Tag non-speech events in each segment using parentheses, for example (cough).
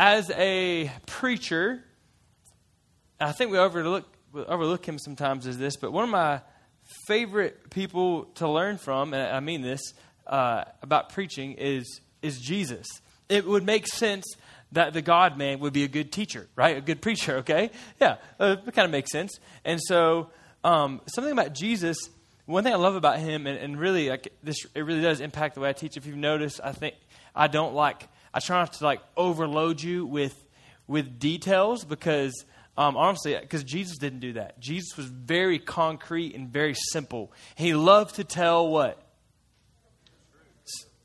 as a preacher, I think we overlook we overlook him sometimes as this, but one of my favorite people to learn from, and I mean this uh, about preaching, is is Jesus. It would make sense that the God man would be a good teacher, right? A good preacher, okay? Yeah, uh, it kind of makes sense. And so, um, something about Jesus. One thing I love about him, and, and really, like this, it really does impact the way I teach. If you've noticed, I think I don't like. I try not to like overload you with with details because um, honestly, because Jesus didn't do that. Jesus was very concrete and very simple. He loved to tell what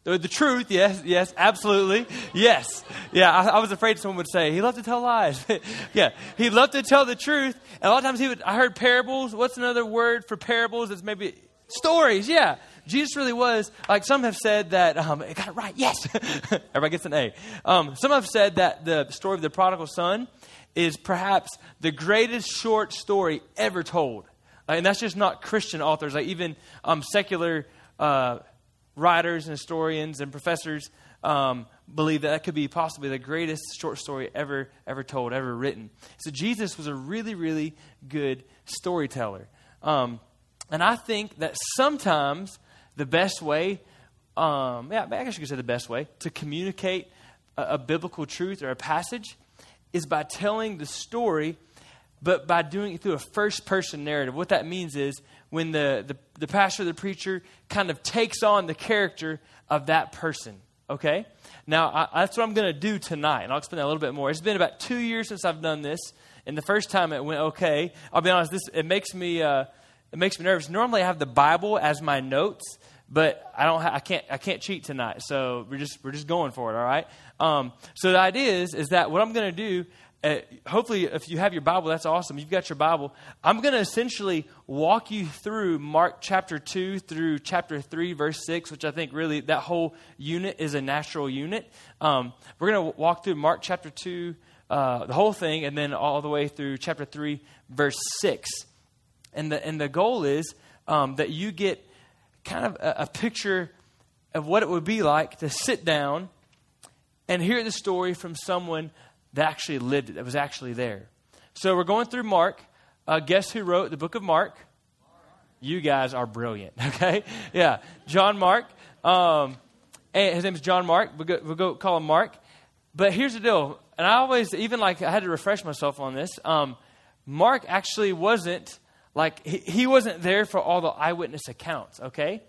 the, truth, yes, yes, absolutely. Yes. Yeah, I, I, was afraid someone would say, he loved to tell lies. (laughs) yeah, he loved to tell the truth. And a lot of times he would, I heard parables. What's another word for parables? It's maybe stories, yeah. Jesus really was, like some have said that, um, I got it right, yes. (laughs) Everybody gets an A. Um, some have said that the story of the prodigal son is perhaps the greatest short story ever told. And that's just not Christian authors, like even um, secular uh, writers and historians and professors um, believe that that could be possibly the greatest short story ever ever told, ever written. So Jesus was a really, really good storyteller. Um, and I think that sometimes the best way, um, yeah, I guess you could say the best way to communicate a, a biblical truth or a passage is by telling the story, but by doing it through a first person narrative. What that means is when the, the, the pastor, the preacher, kind of takes on the character of that person. Okay? Now, I, that's what I'm going to do tonight, and I'll explain that a little bit more. It's been about two years since I've done this, and the first time it went okay. I'll be honest, this it makes me uh, it makes me nervous. Normally, I have the Bible as my notes, but I don't. Ha- I can't. I can't cheat tonight, so we're just we're just going for it. All right. Um, so the idea is is that what I'm going to do uh, hopefully, if you have your Bible, that's awesome. You've got your Bible. I'm going to essentially walk you through Mark chapter 2 through chapter 3, verse 6, which I think really that whole unit is a natural unit. Um, we're going to walk through Mark chapter 2, uh, the whole thing, and then all the way through chapter 3, verse 6. And the, and the goal is um, that you get kind of a, a picture of what it would be like to sit down and hear the story from someone that actually lived it, that was actually there. So we're going through Mark. Uh, guess who wrote the book of Mark? You guys are brilliant, (laughs) okay? Yeah, John Mark. Um, and his name is John Mark. We'll go, we'll go call him Mark. But here's the deal, and I always, even like, I had to refresh myself on this. Um, Mark actually wasn't like he, he, wasn't there for all the eyewitness accounts. Okay,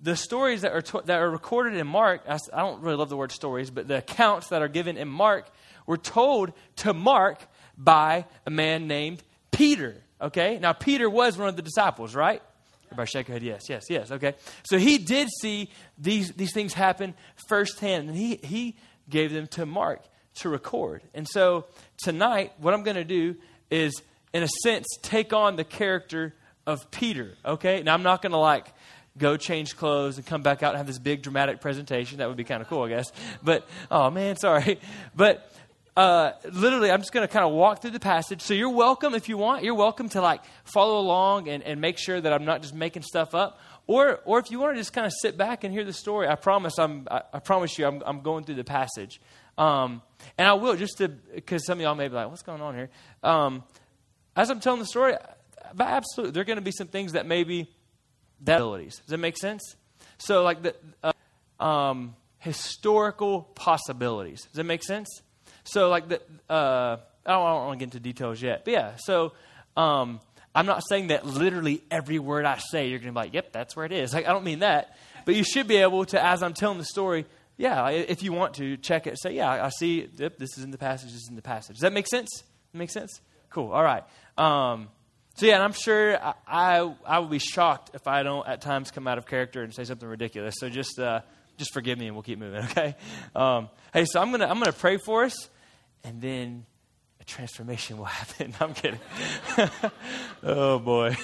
the stories that are to, that are recorded in Mark. I, I don't really love the word stories, but the accounts that are given in Mark were told to Mark by a man named Peter. Okay? Now, Peter was one of the disciples, right? Everybody shake your head, yes, yes, yes. Okay. So he did see these, these things happen firsthand, and he, he gave them to Mark to record. And so tonight, what I'm going to do is, in a sense, take on the character of Peter. Okay? Now, I'm not going to like go change clothes and come back out and have this big dramatic presentation. That would be kind of cool, I guess. But, oh man, sorry. But uh, literally, I'm just going to kind of walk through the passage. So you're welcome if you want. You're welcome to like follow along and, and make sure that I'm not just making stuff up. Or, or if you want to just kind of sit back and hear the story, I promise I'm, I, I promise you, I'm, I'm going through the passage. Um, and I will just to, because some of y'all may be like, what's going on here? Um, as I'm telling the story, absolutely, there are going to be some things that maybe that abilities. Does that make sense? So like the uh, um, historical possibilities. Does that make sense? So, like, the, uh, I don't, don't want to get into details yet. But yeah, so um, I'm not saying that literally every word I say, you're going to be like, yep, that's where it is. Like, I don't mean that. But you should be able to, as I'm telling the story, yeah, if you want to, check it. Say, yeah, I see, yep, this is in the passage, this is in the passage. Does that make sense? Make sense? Cool. All right. Um, so yeah, and I'm sure I, I, I will be shocked if I don't at times come out of character and say something ridiculous. So just uh, just forgive me and we'll keep moving. (laughs) Okay. Um, hey, so I'm gonna I'm gonna pray for us, and then a transformation will (laughs) happen. I'm kidding. (laughs) oh boy,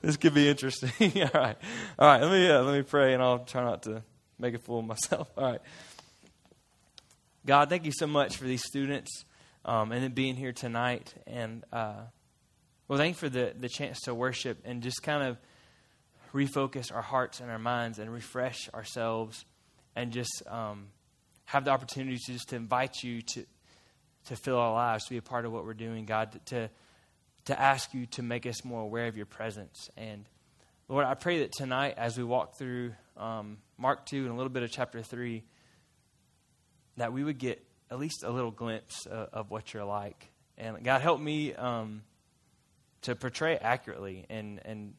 this could be interesting. All right, all right. Let me uh, let me pray, and I'll try not to make a fool of myself. All right. God, thank you so much for these students um, and then being here tonight, and uh, well, thank you for the the chance to worship and just kind of refocus our hearts and our minds and refresh ourselves and just um, have the opportunity to just to invite you to, to fill our lives, to be a part of what we're doing, God, to, to ask you to make us more aware of your presence. And Lord, I pray that tonight, as we walk through um, Mark 2 and a little bit of chapter 3, that we would get at least a little glimpse of, of what you're like. And God, help me um, to portray accurately and, and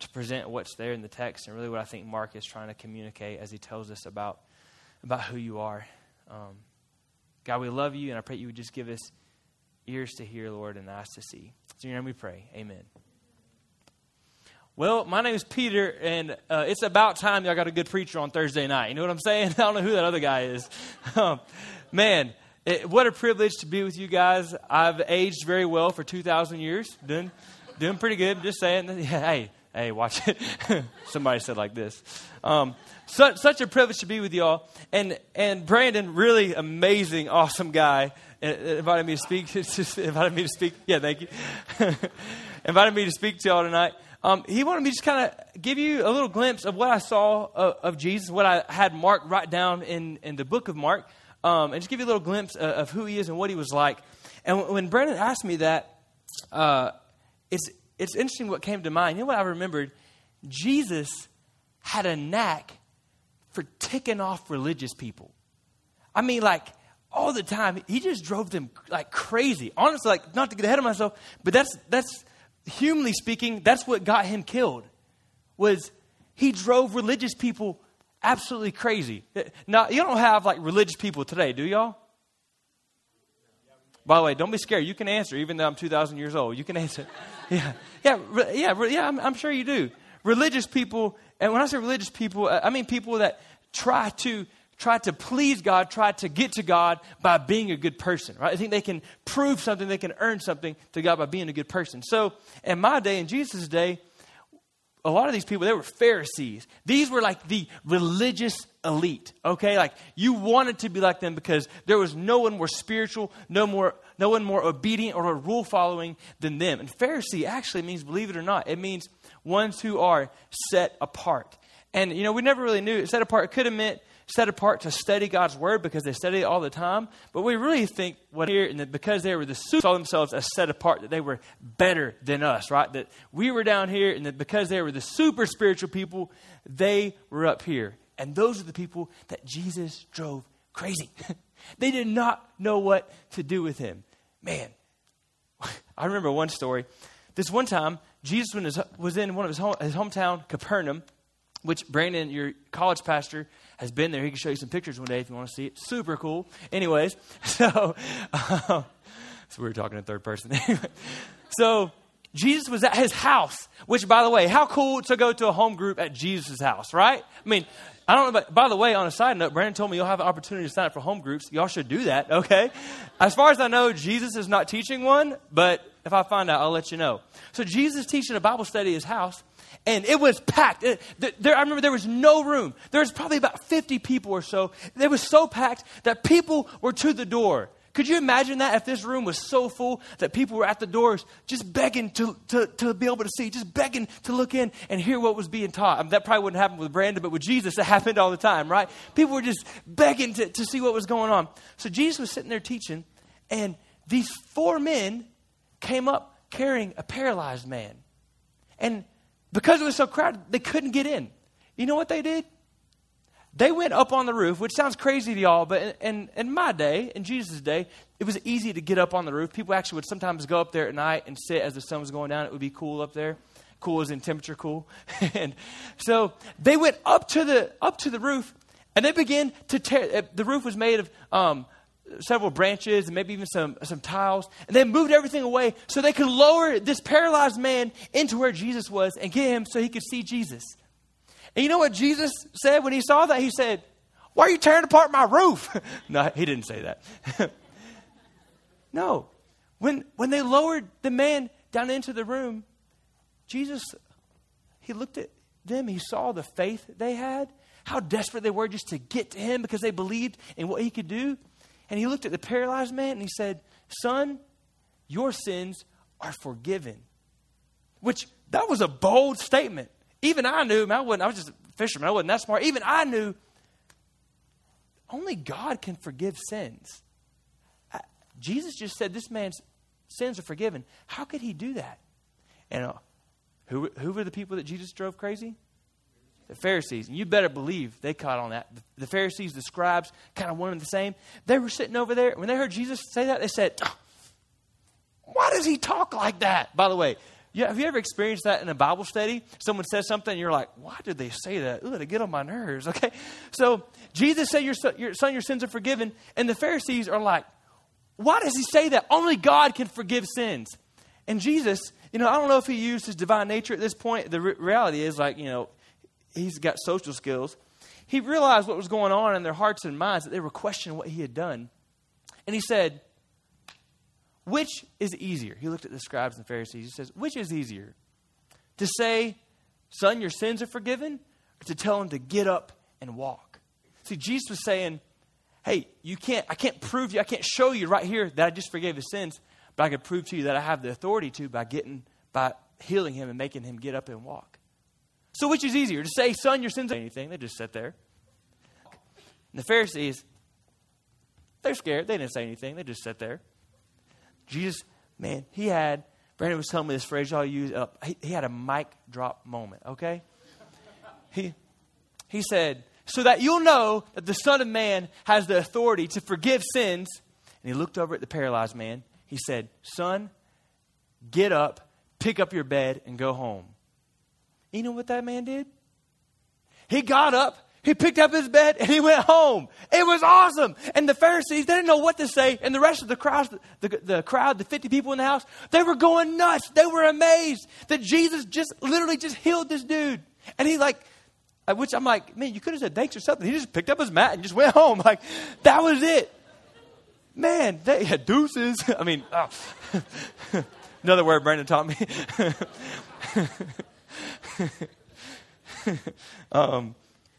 to present what's there in the text and really what I think Mark is trying to communicate as he tells us about, about who you are. Um, God, we love you, and I pray you would just give us ears to hear, Lord, and eyes to see. So, in your name we pray. Amen. Well, my name is Peter, and uh, it's about time y'all got a good preacher on Thursday night. You know what I'm saying? (laughs) I don't know who that other guy is. (laughs) Man, it, what a privilege to be with you guys. I've aged very well for 2,000 years. Doing, doing pretty good. Just saying. (laughs) Hey, hey, watch it. (laughs) Somebody said like this. Um, such, such a privilege to be with y'all. And, and Brandon, really amazing, awesome guy, uh, invited me to speak. (laughs) invited me to speak. Yeah, thank you. invited me to speak to y'all tonight. Um, he wanted me to just kind of give you a little glimpse of what I saw of, of, Jesus, what I had Mark write down in, in the book of Mark, um, and just give you a little glimpse of, of, who he is and what he was like. And when Brandon asked me that, uh, it's, it's interesting what came to mind. You know what I remembered? Jesus had a knack for ticking off religious people. I mean, like, all the time, he just drove them like crazy. Honestly, like, not to get ahead of myself, but that's, that's, humanly speaking, that's what got him killed. Was he drove religious people absolutely crazy. Now, you don't have like religious people today, do y'all? By the way, don't be scared. You can answer, even though I'm 2,000 years old. You can answer. (laughs) Yeah, yeah, yeah, yeah. I'm, I'm sure you do. Religious people, and when I say religious people, uh, I mean people that try to try to please God, try to get to God by being a good person, right? I think they can prove something, they can earn something to God by being a good person. So, in my day, in Jesus' day, a lot of these people, they were Pharisees. These were like the religious elite, okay? Like you wanted to be like them because there was no one more spiritual, no more no one more obedient or rule following than them. And Pharisee actually means, believe it or not, it means ones who are set apart. And you know, we never really knew set apart. It could have meant set apart to study God's word because they study it all the time. But we really think what here, and that because they were the super, saw themselves as set apart, that they were better than us, right? That we were down here, and that because they were the super spiritual people, they were up here. And those are the people that Jesus drove crazy. (laughs) they did not know what to do with him. Man, (laughs) I remember one story. This one time, Jesus was in one of his, home, his hometown, Capernaum, which Brandon, your college pastor, has been there. He can show you some pictures one day if you want to see it. Super cool. Anyways, (laughs) so, um, so we were talking in third person. (laughs) so Jesus was at his house, which, by the way, how cool to go to a home group at Jesus' house, right? I mean, I don't know, but by the way, on a side note, Brandon told me you'll have an opportunity to sign up for home groups. Y'all should do that, okay? As far as I know, Jesus is not teaching one, but if I find out, I'll let you know. So Jesus teaching a Bible study at his house, and it was packed. It, there, I remember there was no room. There was probably about 50 people or so. It was so packed that people were to the door. Could you imagine that if this room was so full that people were at the doors just begging to, to, to be able to see, just begging to look in and hear what was being taught? I mean, that probably wouldn't happen with Brandon, but with Jesus, it (laughs) happened all the time, right? People were just begging to, to see what was going on. So Jesus was sitting there teaching, and these four men came up carrying a paralyzed man. And because it was so crowded, they couldn't get in. You know what they did? They went up on the roof, which sounds crazy to y'all, but in, in, in, my day, in Jesus' day, it was easy to get up on the roof. People actually would sometimes go up there at night and sit as the sun was going down. It would be cool up there. Cool as in temperature cool. (laughs) and so they went up to the up to the roof and they began to tear the roof was made of um, several branches and maybe even some, some tiles. And they moved everything away so they could lower this paralyzed man into where Jesus was and get him so he could see Jesus. And you know what Jesus said when he saw that? He said, Why are you tearing apart my roof? (laughs) no, he didn't say that. (laughs) no. When, when they lowered the man down into the room, Jesus, he looked at them, he saw the faith they had, how desperate they were just to get to him because they believed in what he could do. And he looked at the paralyzed man and he said, Son, your sins are forgiven. Which that was a bold statement. Even I knew, I, wasn't, I was just a fisherman, I wasn't that smart. Even I knew only God can forgive sins. Jesus just said this man's sins are forgiven. How could he do that? And uh, who, who were the people that Jesus drove crazy? The Pharisees. And you better believe they caught on that. The, Pharisees, the scribes, kind of one and the same. They were sitting over there. When they heard Jesus say that, they said, Why does he talk like that? By the way, have you ever experienced that in a Bible study? Someone says something, and you're like, why did they say that? Ooh, they get on my nerves. (laughs) Okay, so Jesus said, your son, your son, your sins are forgiven, and the Pharisees are like, why does he say that? Only God can forgive sins. And Jesus, you know, I don't know if he used his divine nature at this point. The re- reality is, like, you know, he's got social skills. He realized what was going on in their hearts and minds, that they were questioning what he had done. And he said, Which is easier? He looked at the scribes and Pharisees. He says, Which is easier? To say, Son, your sins are forgiven, or to tell him to get up and walk? See, Jesus was saying, hey, you can't, I can't prove you, I can't show you right here that I just forgave his sins, but I can prove to you that I have the authority to by getting, by healing him and making him get up and walk. So which is easier? To say, son, your sins are anything. They just sit there. And the Pharisees, they're scared. They didn't say anything. They just sat there. Jesus, man, he had, Brandon was telling me this phrase y'all use, up. he, he had a mic drop moment, okay? He, he said, so that you'll know that the Son of Man has the authority to forgive sins. And he looked over at the paralyzed man. He said, Son, get up, pick up your bed, and go home. You know what that man did? He got up, he picked up his bed, and he went home. It was awesome. And the Pharisees, they didn't know what to say. And the rest of the crowd, the, the crowd, the 50 people in the house, they were going nuts. They were amazed that Jesus just literally just healed this dude. And he like uh, which I'm like, man, you could have said thanks or something. He just picked up his mat and just went home. (laughs) Like, that was it. Man, they had deuces. (laughs) I mean, oh. (laughs) another word Brandon taught me. (laughs) um,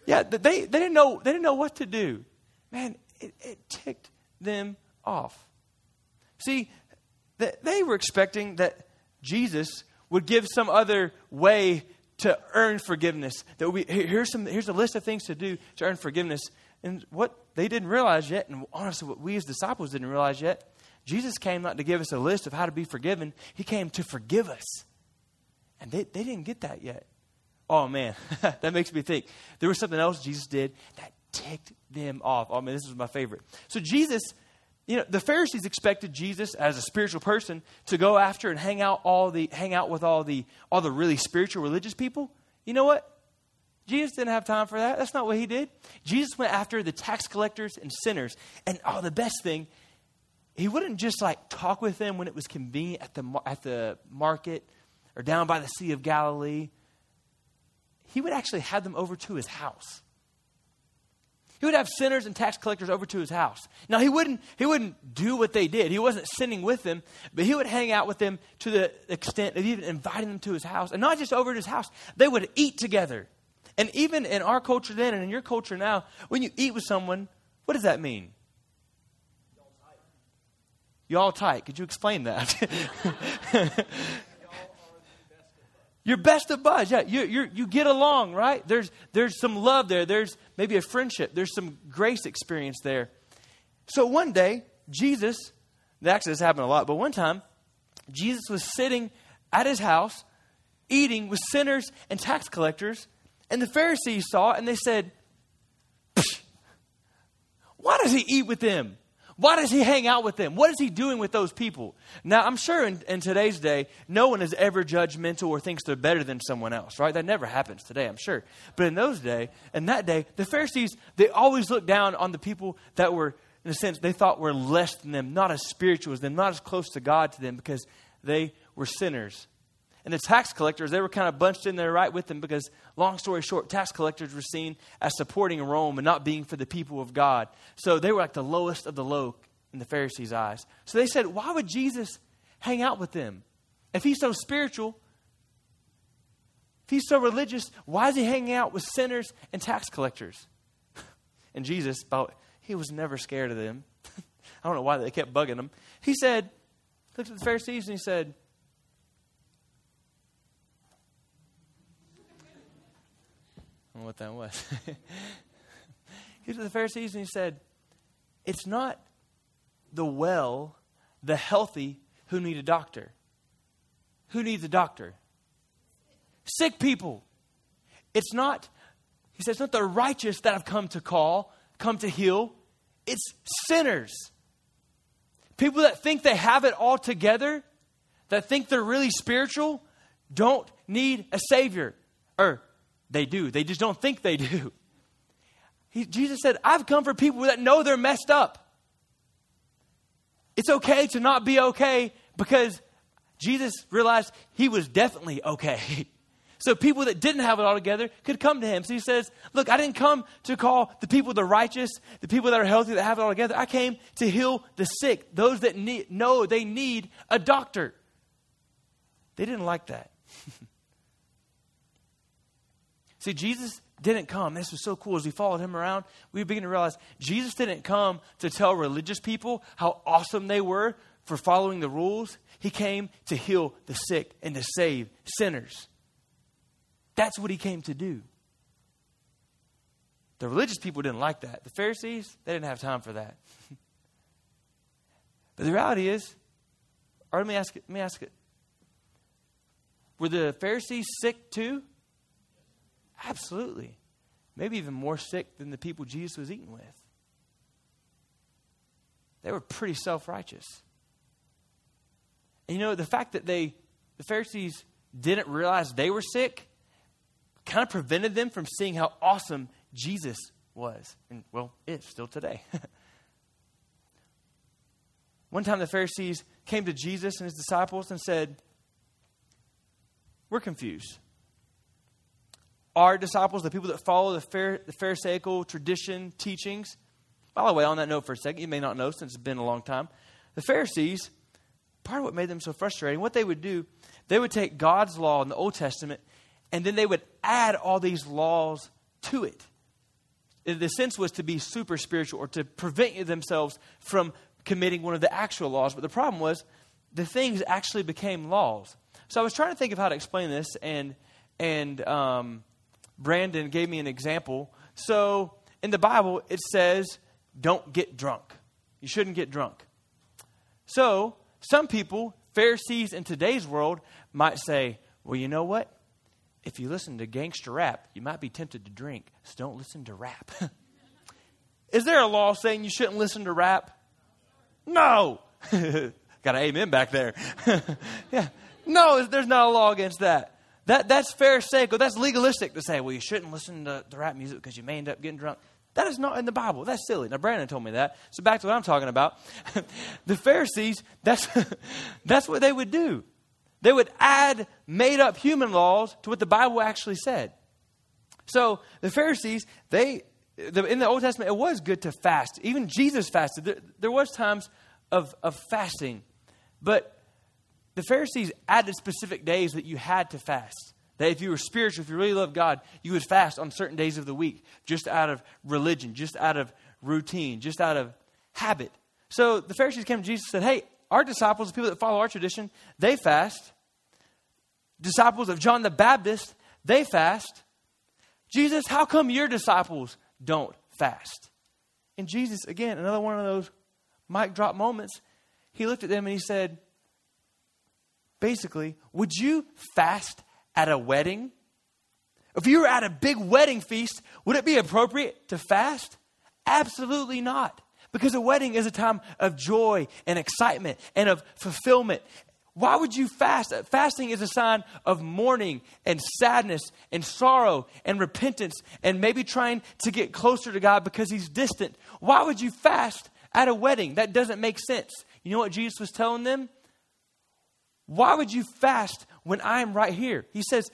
yeah, they, they didn't know they didn't know what to do. Man, it, it ticked them off. See, they were expecting that Jesus would give some other way to earn forgiveness. That we, here's, some, here's a list of things to do to earn forgiveness. And what they didn't realize yet, and honestly, what we as disciples didn't realize yet, Jesus came not to give us a list of how to be forgiven, He came to forgive us. And they, they didn't get that yet. Oh, man, (laughs) that makes me think. There was something else Jesus did that ticked them off. Oh, man, this was my favorite. So, Jesus you know, the Pharisees expected Jesus as a spiritual person to go after and hang out all the hang out with all the all the really spiritual religious people. You know what? Jesus didn't have time for that. That's not what he did. Jesus went after the tax collectors and sinners. And oh, the best thing, he wouldn't just like talk with them when it was convenient at the at the market or down by the Sea of Galilee. He would actually have them over to his house. He would have sinners and tax collectors over to his house. Now he wouldn't he wouldn't do what they did. He wasn't sinning with them, but he would hang out with them to the extent of even inviting them to his house. And not just over at his house, they would eat together. And even in our culture then and in your culture now, when you eat with someone, what does that mean? Y'all tight. Could you explain that? (laughs) You're best of buds. Yeah, you, you you get along, right? There's, there's some love there. There's maybe a friendship. There's some grace experience there. So one day, Jesus, actually this happened a lot, but one time, Jesus was sitting at his house eating with sinners and tax collectors, and the Pharisees saw it and they said, Why does he eat with them? Why does he hang out with them? What is he doing with those people? Now, I'm sure in, in, today's day, no one is ever judgmental or thinks they're better than someone else, right? That never happens today, I'm sure. But in those day, in that day, the Pharisees, they always looked down on the people that were, in a sense, they thought were less than them, not as spiritual as them, not as close to God to them, because they were sinners. And the tax collectors, they were kind of bunched in there right with them because, long story short, tax collectors were seen as supporting Rome and not being for the people of God. So they were like the lowest of the low in the Pharisees' eyes. So they said, why would Jesus hang out with them? If he's so spiritual, if he's so religious, why is he hanging out with sinners and tax collectors? (laughs) and Jesus, about, he was never scared of them. (laughs) I don't know why they kept bugging him. He said, looked at the Pharisees and he said, what that was. (laughs) He was the Pharisees and he said, It's not the well, the healthy, who need a doctor. Who needs a doctor? Sick people. It's not, he says, not the righteous that have come to call, come to heal. It's sinners. People that think they have it all together, that think they're really spiritual, don't need a Savior. Or they do, they just don't think they do. He, Jesus said, I've come for people that know they're messed up. It's okay to not be okay because Jesus realized he was definitely okay. (laughs) So people that didn't have it all together could come to him. So he says, Look, I didn't come to call the people the righteous, the people that are healthy, that have it all together. I came to heal the sick, those that need, know they need a doctor. They didn't like that. See, Jesus didn't come. This was so cool. As we followed him around, we begin to realize Jesus didn't come to tell religious people how awesome they were for following the rules. He came to heal the sick and to save sinners. That's what he came to do. The religious people didn't like that. The Pharisees, they didn't have time for that. (laughs) but the reality is, or let me ask it, let me ask it. Were the Pharisees sick too? Absolutely. Maybe even more sick than the people Jesus was eating with. They were pretty self righteous. And you know, the fact that they, the Pharisees, didn't realize they were sick kind of prevented them from seeing how awesome Jesus was. And, well, is still today. (laughs) One time the Pharisees came to Jesus and his disciples and said, We're confused our disciples, the people that follow the, the Pharisaical tradition, teachings. By the way, on that note for a second, you may not know since it's been a long time. The Pharisees, part of what made them so frustrating, what they would do, they would take God's law in the Old Testament and then they would add all these laws to it. The sense was to be super spiritual or to prevent themselves from committing one of the actual laws. But the problem was the things actually became laws. So I was trying to think of how to explain this, and and um, Brandon gave me an example. So in the Bible, it says, don't get drunk. You shouldn't get drunk. So some people, Pharisees in today's world, might say, well, you know what? If you listen to gangster rap, you might be tempted to drink. So don't listen to rap. (laughs) Is there a law saying you shouldn't listen to rap? No. (laughs) Got an amen back there. (laughs) yeah. No, there's not a law against that. That, that's pharisaical. That's legalistic to say, well, you shouldn't listen to, to rap music because you may end up getting drunk. That is not in the Bible. That's silly. Now, Brandon told me that. So back to what I'm talking about. (laughs) the Pharisees, that's, (laughs) that's what they would do. They would add made up human laws to what the Bible actually said. So the Pharisees, they, the, in the Old Testament, it was good to fast. Even Jesus fasted. There, there was times of, of fasting. But the Pharisees added specific days that you had to fast. That if you were spiritual, if you really loved God, you would fast on certain days of the week, just out of religion, just out of routine, just out of habit. So the Pharisees came to Jesus and said, Hey, our disciples, the people that follow our tradition, they fast. Disciples of John the Baptist, they fast. Jesus, how come your disciples don't fast? And Jesus, again, another one of those mic drop moments, he looked at them and he said, basically, would you fast at a wedding? If you were at a big wedding feast, would it be appropriate to fast? Absolutely not. Because a wedding is a time of joy and excitement and of fulfillment. Why would you fast? Fasting is a sign of mourning and sadness and sorrow and repentance and maybe trying to get closer to God because He's distant. Why would you fast at a wedding? That doesn't make sense. You know what Jesus was telling them? Why would you fast when I am right here? He says,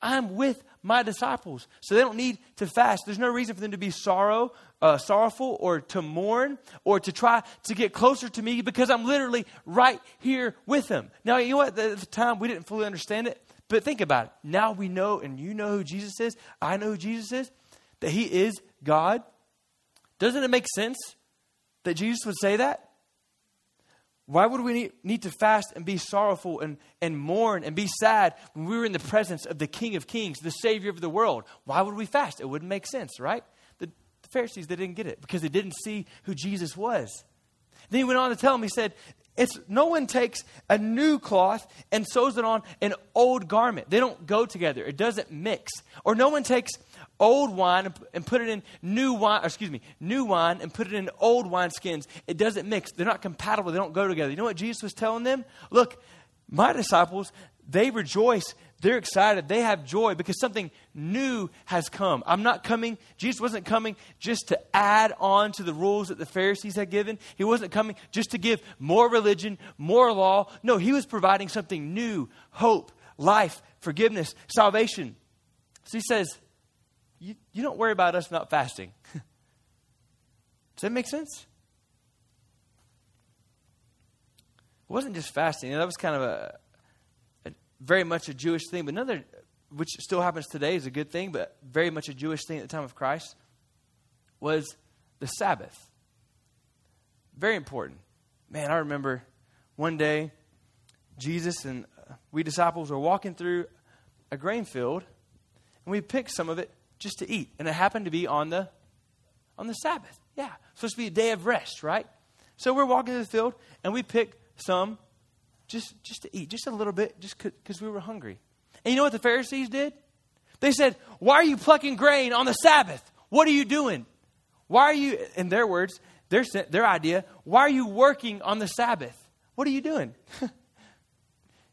I'm with my disciples. So they don't need to fast. There's no reason for them to be sorrow, uh, sorrowful or to mourn or to try to get closer to me because I'm literally right here with them. Now, you know what? At the time, we didn't fully understand it. But think about it. Now we know, and you know who Jesus is. I know who Jesus is. That he is God. Doesn't it make sense that Jesus would say that? Why would we need, to fast and be sorrowful and, and mourn and be sad when we were in the presence of the King of Kings, the Savior of the world? Why would we fast? It wouldn't make sense, right? The, The Pharisees, they didn't get it because they didn't see who Jesus was. Then he went on to tell them, he said, it's no one takes a new cloth and sews it on an old garment. They don't go together. It doesn't mix. Or no one takes old wine and put it in new wine, excuse me, new wine and put it in old wineskins. It doesn't mix. They're not compatible. They don't go together. You know what Jesus was telling them? Look, my disciples, they rejoice. They're excited. They have joy because something new has come. I'm not coming, Jesus wasn't coming just to add on to the rules that the Pharisees had given. He wasn't coming just to give more religion, more law. No, he was providing something new hope, life, forgiveness, salvation. So he says, You, you don't worry about us not fasting. (laughs) Does that make sense? It wasn't just fasting. You know, that was kind of a, very much a Jewish thing, but another, which still happens today, is a good thing, but very much a Jewish thing at the time of Christ, was the Sabbath. Very important. Man, I remember one day Jesus and uh, we disciples were walking through a grain field, and we picked some of it just to eat, and it happened to be on the on the Sabbath. Yeah, supposed to be a day of rest, right? So we're walking through the field, and we pick some just, just to eat, just a little bit, just because we were hungry. And you know what the Pharisees did? They said, Why are you plucking grain on the Sabbath? What are you doing? Why are you, in their words, their, their idea, why are you working on the Sabbath? What are you doing? (laughs)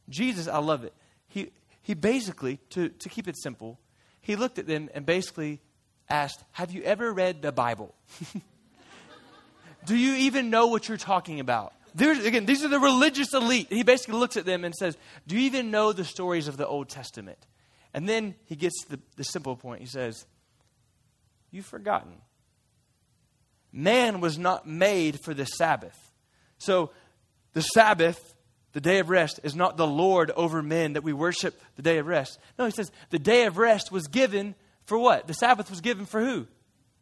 Jesus, I love it. He, he basically, to, to keep it simple, he looked at them and basically asked, Have you ever read the Bible? (laughs) Do you even know what you're talking about? There's, again, these are the religious elite. he basically looks at them and says, Do you even know the stories of the Old Testament? And then he gets the, the simple point. He says, You've forgotten. Man was not made for the Sabbath. So the Sabbath, the day of rest, is not the Lord over men that we worship the day of rest. No, he says the day of rest was given for what? The Sabbath was given for who?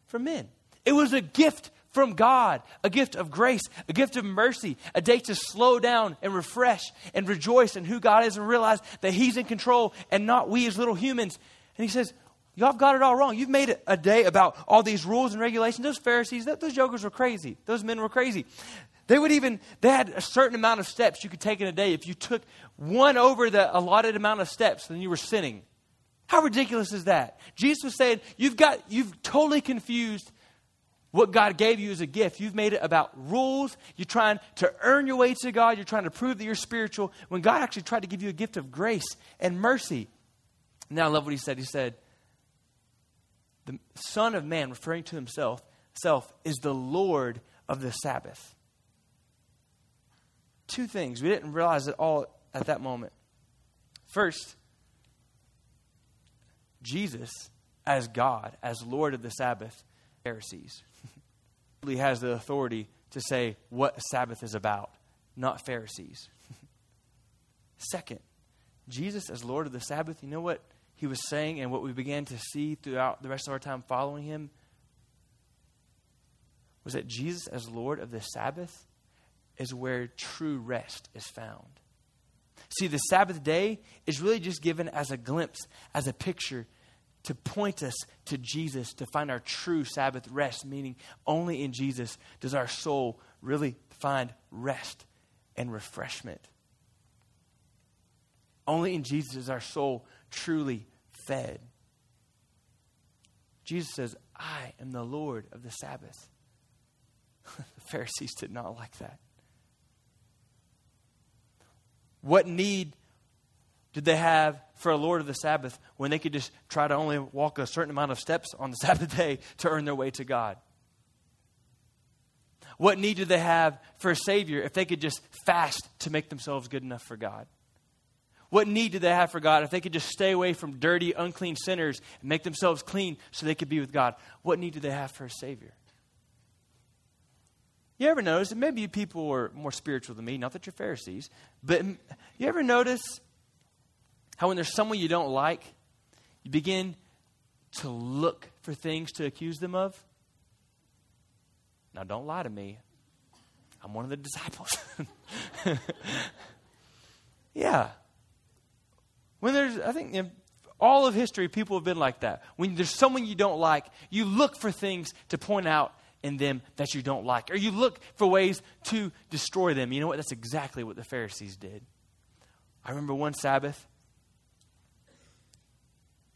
For men. It was a gift from God, a gift of grace, a gift of mercy, a day to slow down and refresh and rejoice in who God is and realize that He's in control and not we as little humans. And He says, Y'all have got it all wrong. You've made it a day about all these rules and regulations. Those Pharisees, those jokers were crazy. Those men were crazy. They would even, they had a certain amount of steps you could take in a day. If you took one over the allotted amount of steps, then you were sinning. How ridiculous is that? Jesus was saying, you've got, you've totally confused what God gave you as a gift. You've made it about rules. You're trying to earn your way to God. You're trying to prove that you're spiritual when God actually tried to give you a gift of grace and mercy. Now, I love what he said. He said, The Son of Man, referring to himself, self, is the Lord of the Sabbath. Two things. We didn't realize it all at that moment. First, Jesus, as God, as Lord of the Sabbath, Pharisees. (laughs) he has the authority to say what Sabbath is about, not Pharisees. (laughs) Second, Jesus as Lord of the Sabbath, you know what he was saying and what we began to see throughout the rest of our time following him? Was that Jesus as Lord of the Sabbath is where true rest is found. See, the Sabbath day is really just given as a glimpse, as a picture to point us to Jesus to find our true Sabbath rest, meaning only in Jesus does our soul really find rest and refreshment. Only in Jesus is our soul truly fed. Jesus says, I am the Lord of the Sabbath. (laughs) the Pharisees did not like that. What need did they have for a Lord of the Sabbath when they could just try to only walk a certain amount of steps on the (laughs) Sabbath day to earn their way to God? What need did they have for a Savior if they could just fast to make themselves good enough for God? What need did they have for God if they could just stay away from dirty, unclean sinners and make themselves clean so they could be with God? What need did they have for a Savior? You ever notice, and maybe you people are more spiritual than me, not that you're Pharisees, but you ever notice how when there's someone you don't like, you begin to look for things to accuse them of? Now, don't lie to me. I'm one of the disciples. (laughs) yeah. When there's, I think, know, All of history, people have been like that. When there's someone you don't like, you look for things to point out in them that you don't like, or you look for ways to destroy them. You know what? That's exactly what the Pharisees did. I remember one Sabbath,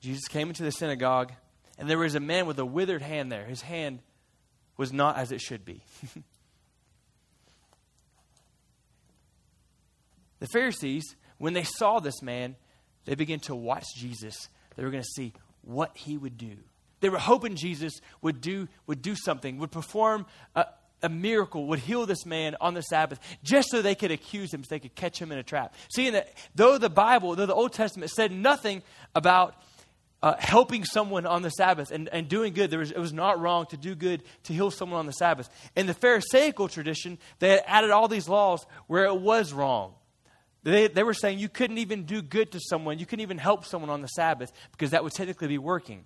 Jesus came into the synagogue, and there was a man with a withered hand there. His hand was not as it should be. (laughs) the Pharisees, when they saw this man, they began to watch Jesus. They were going to see what he would do. They were hoping Jesus would do, would do something, would perform a, a miracle, would heal this man on the Sabbath, just so they could accuse him, so they could catch him in a trap. Seeing that, though the Bible, though the Old Testament said nothing about uh, helping someone on the Sabbath and, and doing good. Was, it was not wrong to do good to heal someone on the Sabbath. In the Pharisaical tradition, they had added all these laws where it was wrong. They, they were saying you couldn't even do good to someone, you couldn't even help someone on the Sabbath because that would technically be working.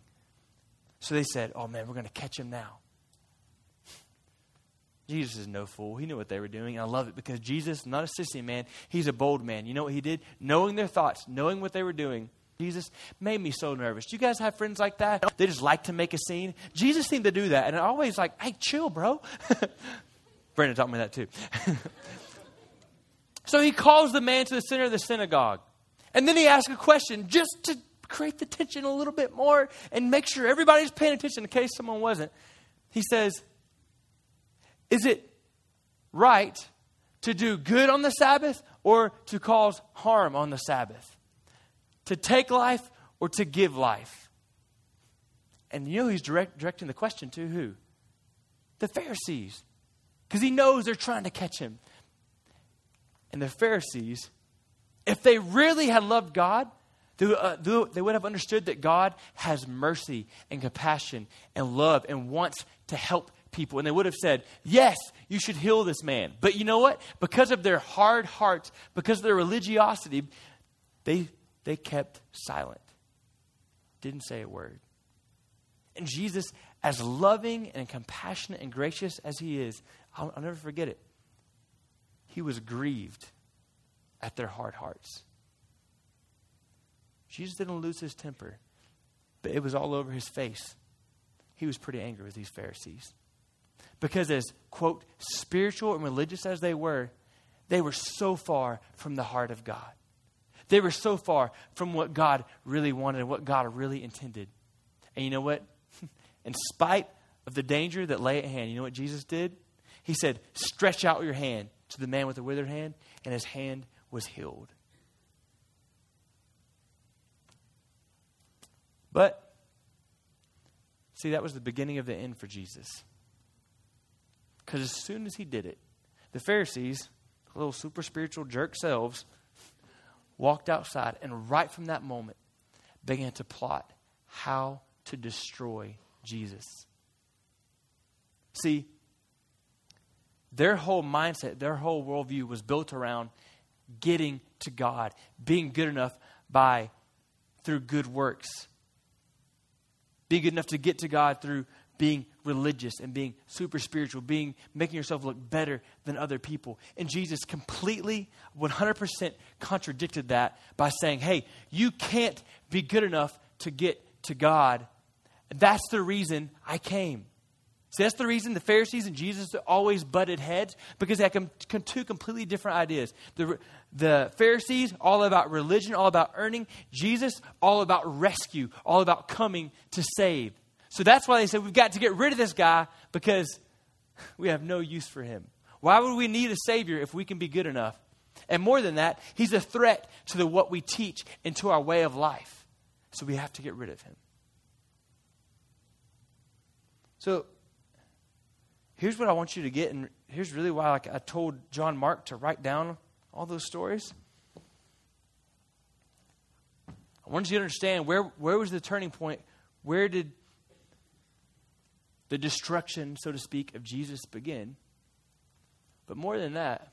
So they said, Oh man, we're going to catch him now. (laughs) Jesus is no fool. He knew what they were doing. And I love it because Jesus, not a sissy man, he's a bold man. You know what he did? Knowing their thoughts, knowing what they were doing, Jesus made me so nervous. Do you guys have friends like that? They just like to make a scene. Jesus seemed to do that. And I always like, hey, chill, bro. (laughs) Brandon taught me that too. (laughs) so he calls the man to the center of the synagogue. And then he asks a question just to create the tension a little bit more and make sure everybody's paying attention in case someone wasn't. He says, Is it right to do good on the Sabbath or to cause harm on the Sabbath? to take life or to give life? And you know he's direct, directing the question to who? The Pharisees. Because he knows they're trying to catch him. And the Pharisees, if they really had loved God, they, uh, they would have understood that God has mercy and compassion and love and wants to help people. And they would have said, Yes, you should heal this man. But you know what? Because of their hard hearts, because of their religiosity, they they kept silent, didn't say a word. And Jesus, as loving and compassionate and gracious as he is, I'll, I'll never forget it. He was grieved at their hard hearts. Jesus didn't lose his temper, but it was all over his face. He was pretty angry with these Pharisees. Because, as, quote, spiritual and religious as they were, they were so far from the heart of God. They were so far from what God really wanted and what God really intended. And you know what? (laughs) In spite of the danger that lay at hand, you know what Jesus did? He said, Stretch out your hand to the man with the withered hand, and his hand was healed. But, see, that was the beginning of the end for Jesus. Because as soon as he did it, the Pharisees, little super spiritual jerk selves, walked outside, and right from that moment began to plot how to destroy Jesus. See, their whole mindset, their whole worldview was built around getting to God, being good enough by through good works, being good enough to get to God through being religious and being super spiritual, being making yourself look better than other people. And Jesus completely 100% contradicted that by saying, "Hey, you can't be good enough to get to God. That's the reason I came." That's the reason the Pharisees and Jesus always butted heads because they had two completely different ideas. The, the Pharisees, all about religion, all about earning. Jesus, all about rescue, all about coming to save. So that's why they said we've got to get rid of this guy because we have no use for him. Why would we need a Savior if we can be good enough? And more than that, he's a threat to the, what we teach and to our way of life. So we have to get rid of him. So here's what I want you to get, and here's really why like, I told John Mark to write down all those stories. I want you to understand where, where was the turning point? Where did the destruction, so to speak, of Jesus begin. But more than that,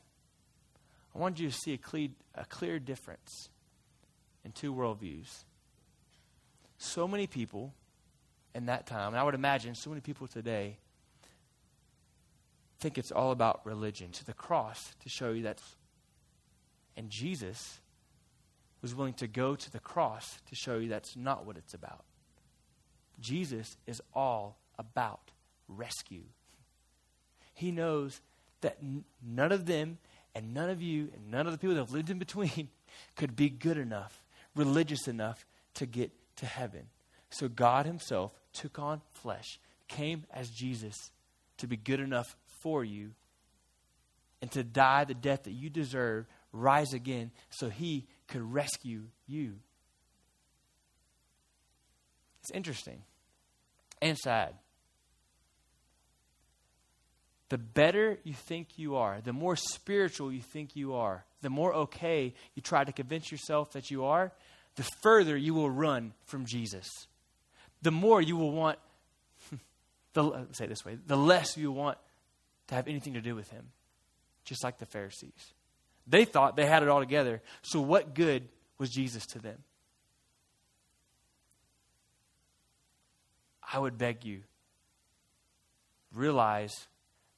I want you to see a clear, a clear difference in two worldviews. So many people in that time, and I would imagine so many people today, think it's all about religion, to the cross to show you that. And Jesus was willing to go to the cross to show you that's not what it's about. Jesus is all about rescue. He knows that n- none of them and none of you and none of the people that have lived in between (laughs) could be good enough, religious enough to get to heaven. So God Himself took on flesh, came as Jesus to be good enough for you and to die the death that you deserve, rise again so He could rescue you. It's interesting and sad. The better you think you are, the more spiritual you think you are, the more okay you try to convince yourself that you are, the further you will run from Jesus. The more you will want, (laughs) the, say this way, the less you want to have anything to do with him, just like the Pharisees. They thought they had it all together. So, what good was Jesus to them? I would beg you, realize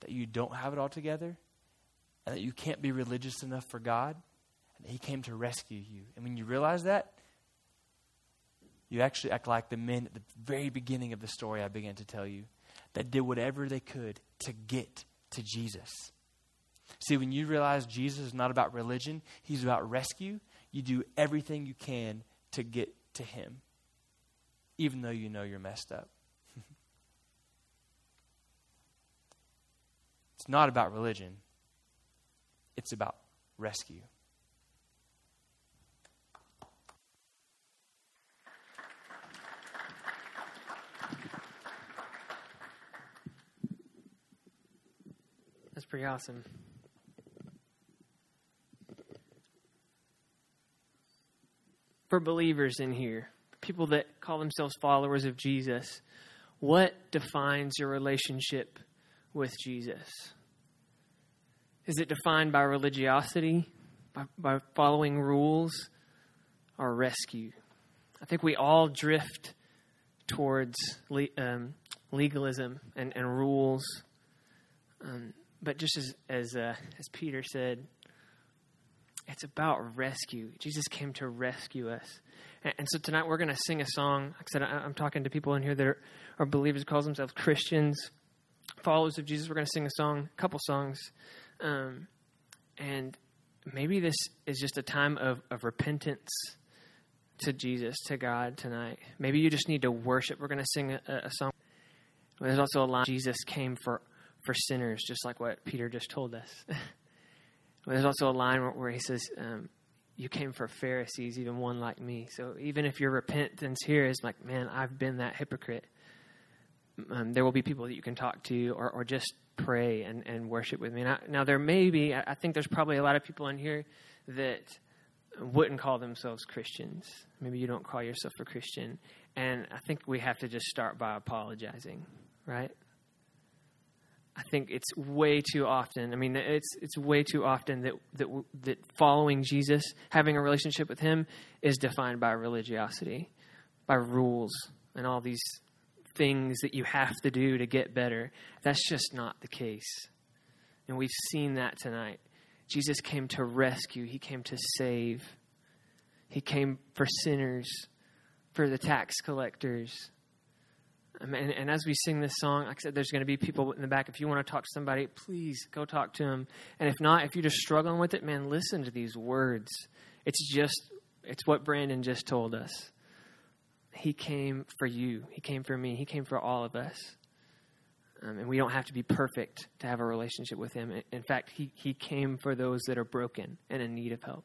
that you don't have it all together and that you can't be religious enough for God and that He came to rescue you. And when you realize that, you actually act like the men at the very beginning of the story I began to tell you that did whatever they could to get to Jesus. See, when you realize Jesus is not about religion, He's about rescue, you do everything you can to get to Him, even though you know you're messed up. (laughs) It's not about religion, it's about rescue. Pretty awesome. For believers in here, people that call themselves followers of Jesus, what defines your relationship with Jesus? Is it defined by religiosity, by, by following rules, or rescue? I think we all drift towards le- um, legalism and, and rules. Um, but just as as, uh, as Peter said, it's about rescue. Jesus came to rescue us. And, and so tonight we're going to sing a song. Like I said, I, am talking to people in here that are, are believers, calls themselves Christians followers of Jesus, we're going to sing a song, a couple songs. Um, and maybe this is just a time of, of repentance to Jesus, to God tonight. Maybe you just need to worship. We're going to sing a, a song. There's also a line Jesus came for, for sinners, just like what Peter just told us. (laughs) There's also a line where, he says, um, You came for Pharisees, even one like me. So even if your repentance here is like, Man, I've been that hypocrite, um, there will be people that you can talk to or, or just pray and, and worship with me. Now, now, there may be, I think there's probably a lot of people in here that wouldn't call themselves Christians. Maybe you don't call yourself a Christian. And I think we have to just start by apologizing, right? I think it's way too often. I mean, it's it's way too often that that that following Jesus, having a relationship with Him, is defined by religiosity, by rules, and all these things that you have to do to get better. That's just not the case. And we've seen that tonight. Jesus came to rescue, He came to save, He came for sinners, for the tax collectors. And, and, as we sing this song, like I said, there's going to be people in the back. If you want to talk to somebody, please go talk to them. And if not, if you're just struggling with it, man, listen to these words. It's just, it's what Brandon just told us. He came for you. He came for me. He came for all of us. Um, and we don't have to be perfect to have a relationship with Him. In fact, he, he came for those that are broken and in need of help.